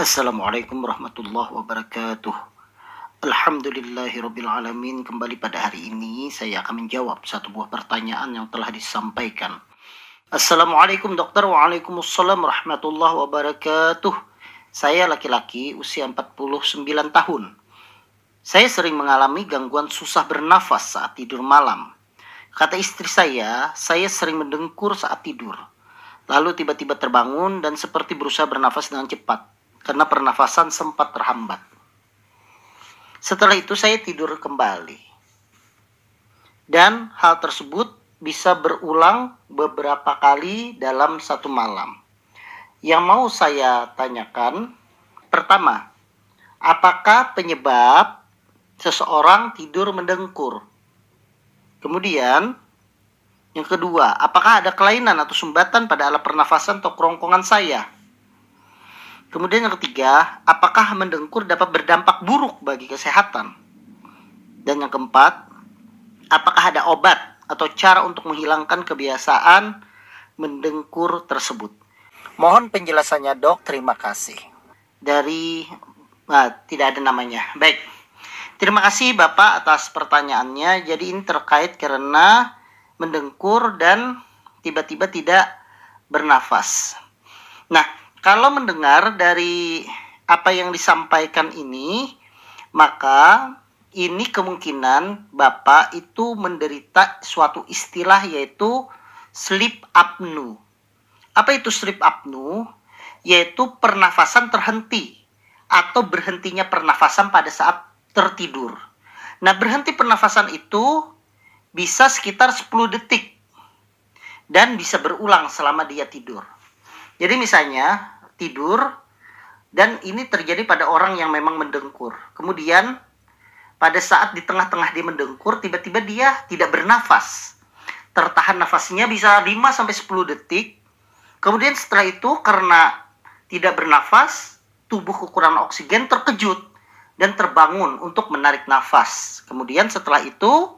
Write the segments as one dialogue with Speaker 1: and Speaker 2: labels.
Speaker 1: Assalamualaikum warahmatullahi wabarakatuh. Alhamdulillahirrabbilalamin. Kembali pada hari ini saya akan menjawab satu buah pertanyaan yang telah disampaikan. Assalamualaikum dokter. Waalaikumsalam warahmatullahi wabarakatuh. Saya laki-laki usia 49 tahun. Saya sering mengalami gangguan susah bernafas saat tidur malam. Kata istri saya, saya sering mendengkur saat tidur. Lalu tiba-tiba terbangun dan seperti berusaha bernafas dengan cepat karena pernafasan sempat terhambat. Setelah itu saya tidur kembali. Dan hal tersebut bisa berulang beberapa kali dalam satu malam. Yang mau saya tanyakan, pertama, apakah penyebab seseorang tidur mendengkur? Kemudian, yang kedua, apakah ada kelainan atau sumbatan pada alat pernafasan atau kerongkongan saya? Kemudian yang ketiga, apakah mendengkur dapat berdampak buruk bagi kesehatan? Dan yang keempat, apakah ada obat atau cara untuk menghilangkan kebiasaan mendengkur tersebut? Mohon penjelasannya dok, terima kasih. Dari, nah, tidak ada namanya. Baik, terima kasih Bapak atas pertanyaannya. Jadi ini terkait karena mendengkur dan tiba-tiba tidak bernafas. Nah, kalau mendengar dari apa yang disampaikan ini, maka ini kemungkinan Bapak itu menderita suatu istilah yaitu sleep apnea. Apa itu sleep apnea? Yaitu pernafasan terhenti atau berhentinya pernafasan pada saat tertidur. Nah, berhenti pernafasan itu bisa sekitar 10 detik dan bisa berulang selama dia tidur. Jadi misalnya tidur dan ini terjadi pada orang yang memang mendengkur. Kemudian pada saat di tengah-tengah dia mendengkur, tiba-tiba dia tidak bernafas. Tertahan nafasnya bisa 5 sampai 10 detik. Kemudian setelah itu karena tidak bernafas, tubuh kekurangan oksigen terkejut dan terbangun untuk menarik nafas. Kemudian setelah itu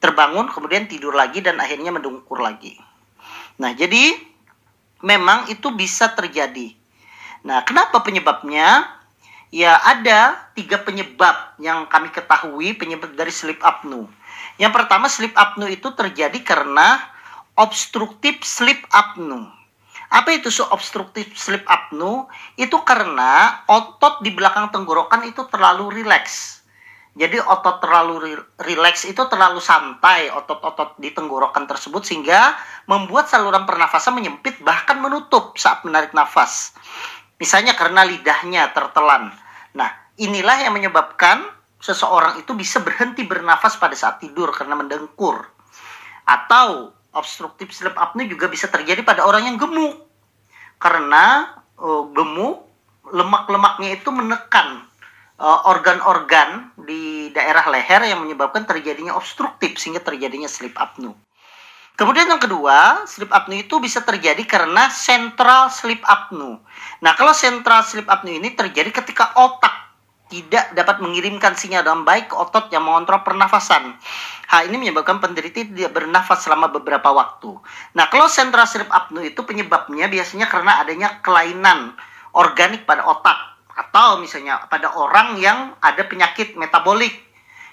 Speaker 1: terbangun, kemudian tidur lagi dan akhirnya mendengkur lagi. Nah, jadi memang itu bisa terjadi. Nah, kenapa penyebabnya? Ya, ada tiga penyebab yang kami ketahui penyebab dari sleep apnea. Yang pertama, sleep apnea itu terjadi karena obstruktif sleep apnea. Apa itu obstruktif sleep apnea? Itu karena otot di belakang tenggorokan itu terlalu rileks jadi otot terlalu rileks itu terlalu santai otot-otot di tenggorokan tersebut sehingga membuat saluran pernafasan menyempit bahkan menutup saat menarik nafas. Misalnya karena lidahnya tertelan. Nah, inilah yang menyebabkan seseorang itu bisa berhenti bernafas pada saat tidur karena mendengkur. Atau obstruktif sleep apnea juga bisa terjadi pada orang yang gemuk. Karena uh, gemuk lemak-lemaknya itu menekan Eh, organ-organ uh, daerah leher yang menyebabkan terjadinya obstruktif sehingga terjadinya sleep apnea. Kemudian yang kedua, sleep apnea itu bisa terjadi karena central sleep apnea. Nah, kalau central sleep apnea ini terjadi ketika otak tidak dapat mengirimkan sinyal dengan baik ke otot yang mengontrol pernafasan. Hal ini menyebabkan penderita tidak bernafas selama beberapa waktu. Nah, kalau central sleep apnea itu penyebabnya biasanya karena adanya kelainan organik pada otak atau misalnya pada orang yang ada penyakit metabolik.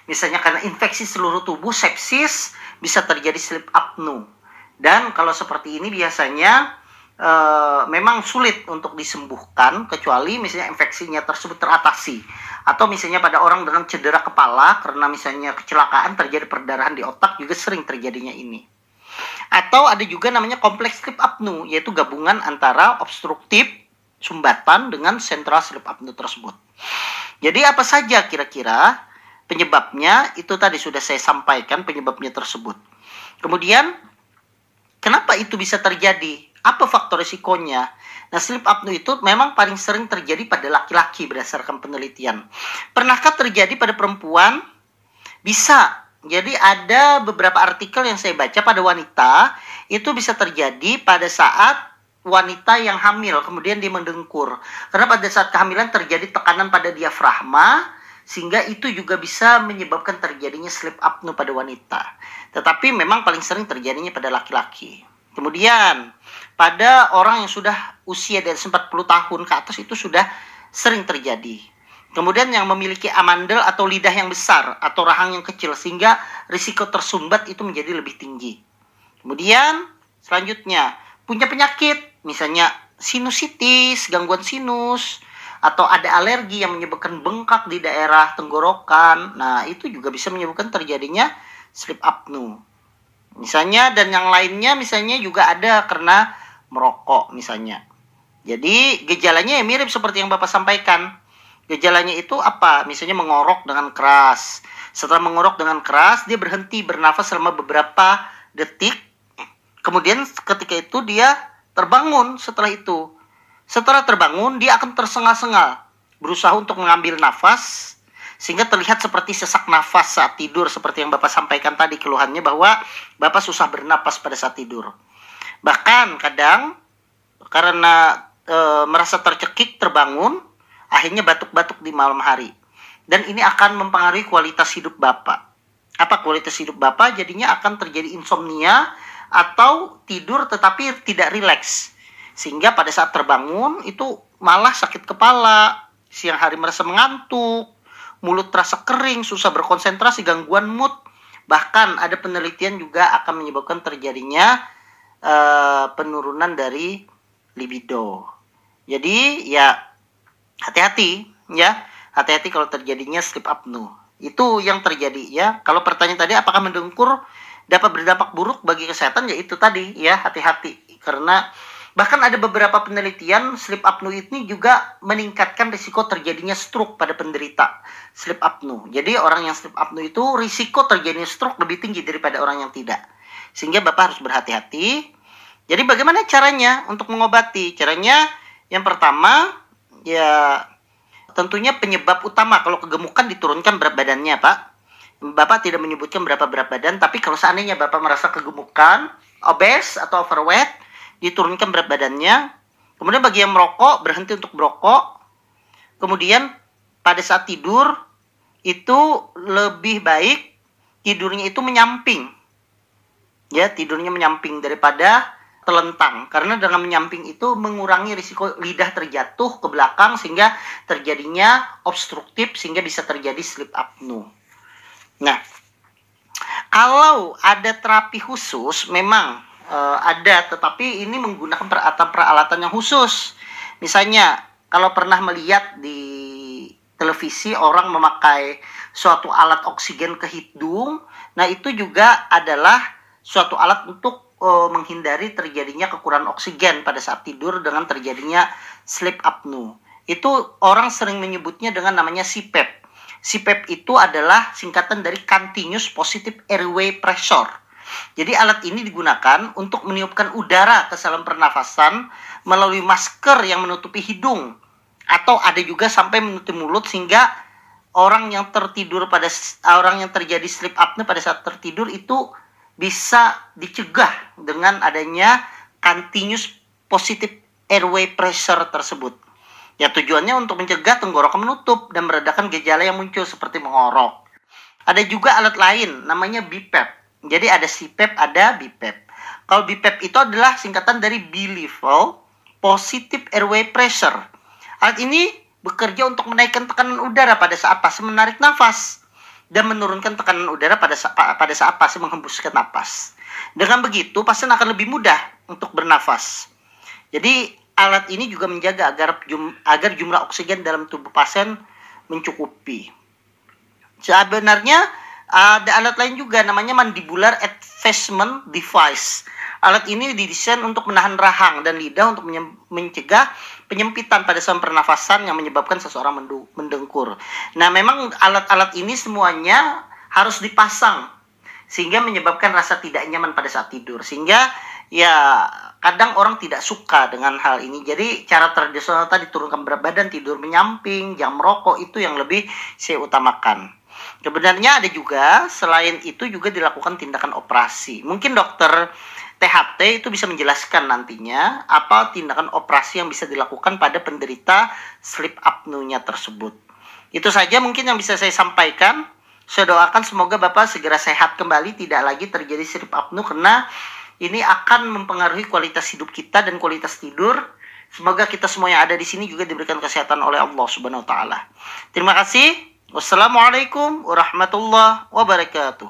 Speaker 1: Misalnya karena infeksi seluruh tubuh sepsis bisa terjadi sleep apnea. Dan kalau seperti ini biasanya e, memang sulit untuk disembuhkan kecuali misalnya infeksinya tersebut teratasi. Atau misalnya pada orang dengan cedera kepala karena misalnya kecelakaan terjadi perdarahan di otak juga sering terjadinya ini. Atau ada juga namanya kompleks sleep apnea yaitu gabungan antara obstruktif sumbatan dengan sentral sleep apnea tersebut. Jadi apa saja kira-kira penyebabnya itu tadi sudah saya sampaikan penyebabnya tersebut. Kemudian kenapa itu bisa terjadi? Apa faktor risikonya? Nah, sleep apnea itu memang paling sering terjadi pada laki-laki berdasarkan penelitian. Pernahkah terjadi pada perempuan? Bisa. Jadi ada beberapa artikel yang saya baca pada wanita itu bisa terjadi pada saat wanita yang hamil kemudian dia mendengkur karena pada saat kehamilan terjadi tekanan pada diafragma sehingga itu juga bisa menyebabkan terjadinya sleep apnea pada wanita tetapi memang paling sering terjadinya pada laki-laki Kemudian pada orang yang sudah usia dari 40 tahun ke atas itu sudah sering terjadi. Kemudian yang memiliki amandel atau lidah yang besar atau rahang yang kecil sehingga risiko tersumbat itu menjadi lebih tinggi. Kemudian selanjutnya punya penyakit misalnya sinusitis, gangguan sinus atau ada alergi yang menyebabkan bengkak di daerah tenggorokan. Nah, itu juga bisa menyebabkan terjadinya sleep apnea. Misalnya dan yang lainnya misalnya juga ada karena merokok misalnya. Jadi gejalanya ya mirip seperti yang Bapak sampaikan. Gejalanya itu apa? Misalnya mengorok dengan keras. Setelah mengorok dengan keras, dia berhenti bernafas selama beberapa detik. Kemudian ketika itu dia terbangun setelah itu. Setelah terbangun, dia akan tersengal-sengal. Berusaha untuk mengambil nafas, sehingga terlihat seperti sesak nafas saat tidur seperti yang Bapak sampaikan tadi keluhannya bahwa Bapak susah bernapas pada saat tidur. Bahkan kadang karena e, merasa tercekik terbangun, akhirnya batuk-batuk di malam hari. Dan ini akan mempengaruhi kualitas hidup Bapak. Apa kualitas hidup Bapak? Jadinya akan terjadi insomnia atau tidur tetapi tidak rileks. Sehingga pada saat terbangun itu malah sakit kepala, siang hari merasa mengantuk, mulut terasa kering, susah berkonsentrasi, gangguan mood. Bahkan ada penelitian juga akan menyebabkan terjadinya uh, penurunan dari libido. Jadi ya hati-hati ya, hati-hati kalau terjadinya sleep apnea. Itu yang terjadi ya. Kalau pertanyaan tadi apakah mendengkur dapat berdampak buruk bagi kesehatan ya itu tadi ya hati-hati karena bahkan ada beberapa penelitian sleep apnea ini juga meningkatkan risiko terjadinya stroke pada penderita sleep apnea. Jadi orang yang sleep apnea itu risiko terjadinya stroke lebih tinggi daripada orang yang tidak. Sehingga Bapak harus berhati-hati jadi bagaimana caranya untuk mengobati? Caranya yang pertama ya tentunya penyebab utama kalau kegemukan diturunkan berat badannya, Pak. Bapak tidak menyebutkan berapa berat badan, tapi kalau seandainya Bapak merasa kegemukan, obes atau overweight, diturunkan berat badannya. Kemudian bagi yang merokok, berhenti untuk merokok. Kemudian pada saat tidur itu lebih baik tidurnya itu menyamping. Ya, tidurnya menyamping daripada telentang karena dengan menyamping itu mengurangi risiko lidah terjatuh ke belakang sehingga terjadinya obstruktif sehingga bisa terjadi sleep apnea. Nah, kalau ada terapi khusus memang e, ada tetapi ini menggunakan peralatan-peralatan yang khusus. Misalnya kalau pernah melihat di televisi orang memakai suatu alat oksigen ke hidung, nah itu juga adalah suatu alat untuk uh, menghindari terjadinya kekurangan oksigen pada saat tidur dengan terjadinya sleep apnea. Itu orang sering menyebutnya dengan namanya CPAP. CPAP itu adalah singkatan dari Continuous Positive Airway Pressure. Jadi alat ini digunakan untuk meniupkan udara ke saluran pernafasan melalui masker yang menutupi hidung atau ada juga sampai menutupi mulut sehingga orang yang tertidur pada orang yang terjadi sleep apnea pada saat tertidur itu bisa dicegah dengan adanya continuous positive airway pressure tersebut. Ya tujuannya untuk mencegah tenggorokan menutup dan meredakan gejala yang muncul seperti mengorok. Ada juga alat lain namanya BPAP. Jadi ada CPAP, ada BPAP. Kalau BPAP itu adalah singkatan dari B-level positive airway pressure. Alat ini bekerja untuk menaikkan tekanan udara pada saat pasien menarik nafas dan menurunkan tekanan udara pada saat, pada saat pasien menghembuskan napas. Dengan begitu, pasien akan lebih mudah untuk bernafas. Jadi, alat ini juga menjaga agar, jum, agar jumlah oksigen dalam tubuh pasien mencukupi. Sebenarnya, ada alat lain juga namanya mandibular advancement device. Alat ini didesain untuk menahan rahang dan lidah untuk mencegah penyempitan pada saluran pernafasan yang menyebabkan seseorang mendengkur. Nah, memang alat-alat ini semuanya harus dipasang sehingga menyebabkan rasa tidak nyaman pada saat tidur. Sehingga ya kadang orang tidak suka dengan hal ini. Jadi cara tradisional tadi turunkan berat badan, tidur menyamping, jam merokok itu yang lebih saya utamakan. Sebenarnya ada juga selain itu juga dilakukan tindakan operasi. Mungkin dokter THT itu bisa menjelaskan nantinya apa tindakan operasi yang bisa dilakukan pada penderita sleep apnea tersebut. Itu saja mungkin yang bisa saya sampaikan. Saya doakan semoga Bapak segera sehat kembali, tidak lagi terjadi sleep apnea karena ini akan mempengaruhi kualitas hidup kita dan kualitas tidur. Semoga kita semua yang ada di sini juga diberikan kesehatan oleh Allah Subhanahu wa taala. Terima kasih. Wassalamualaikum warahmatullahi wabarakatuh.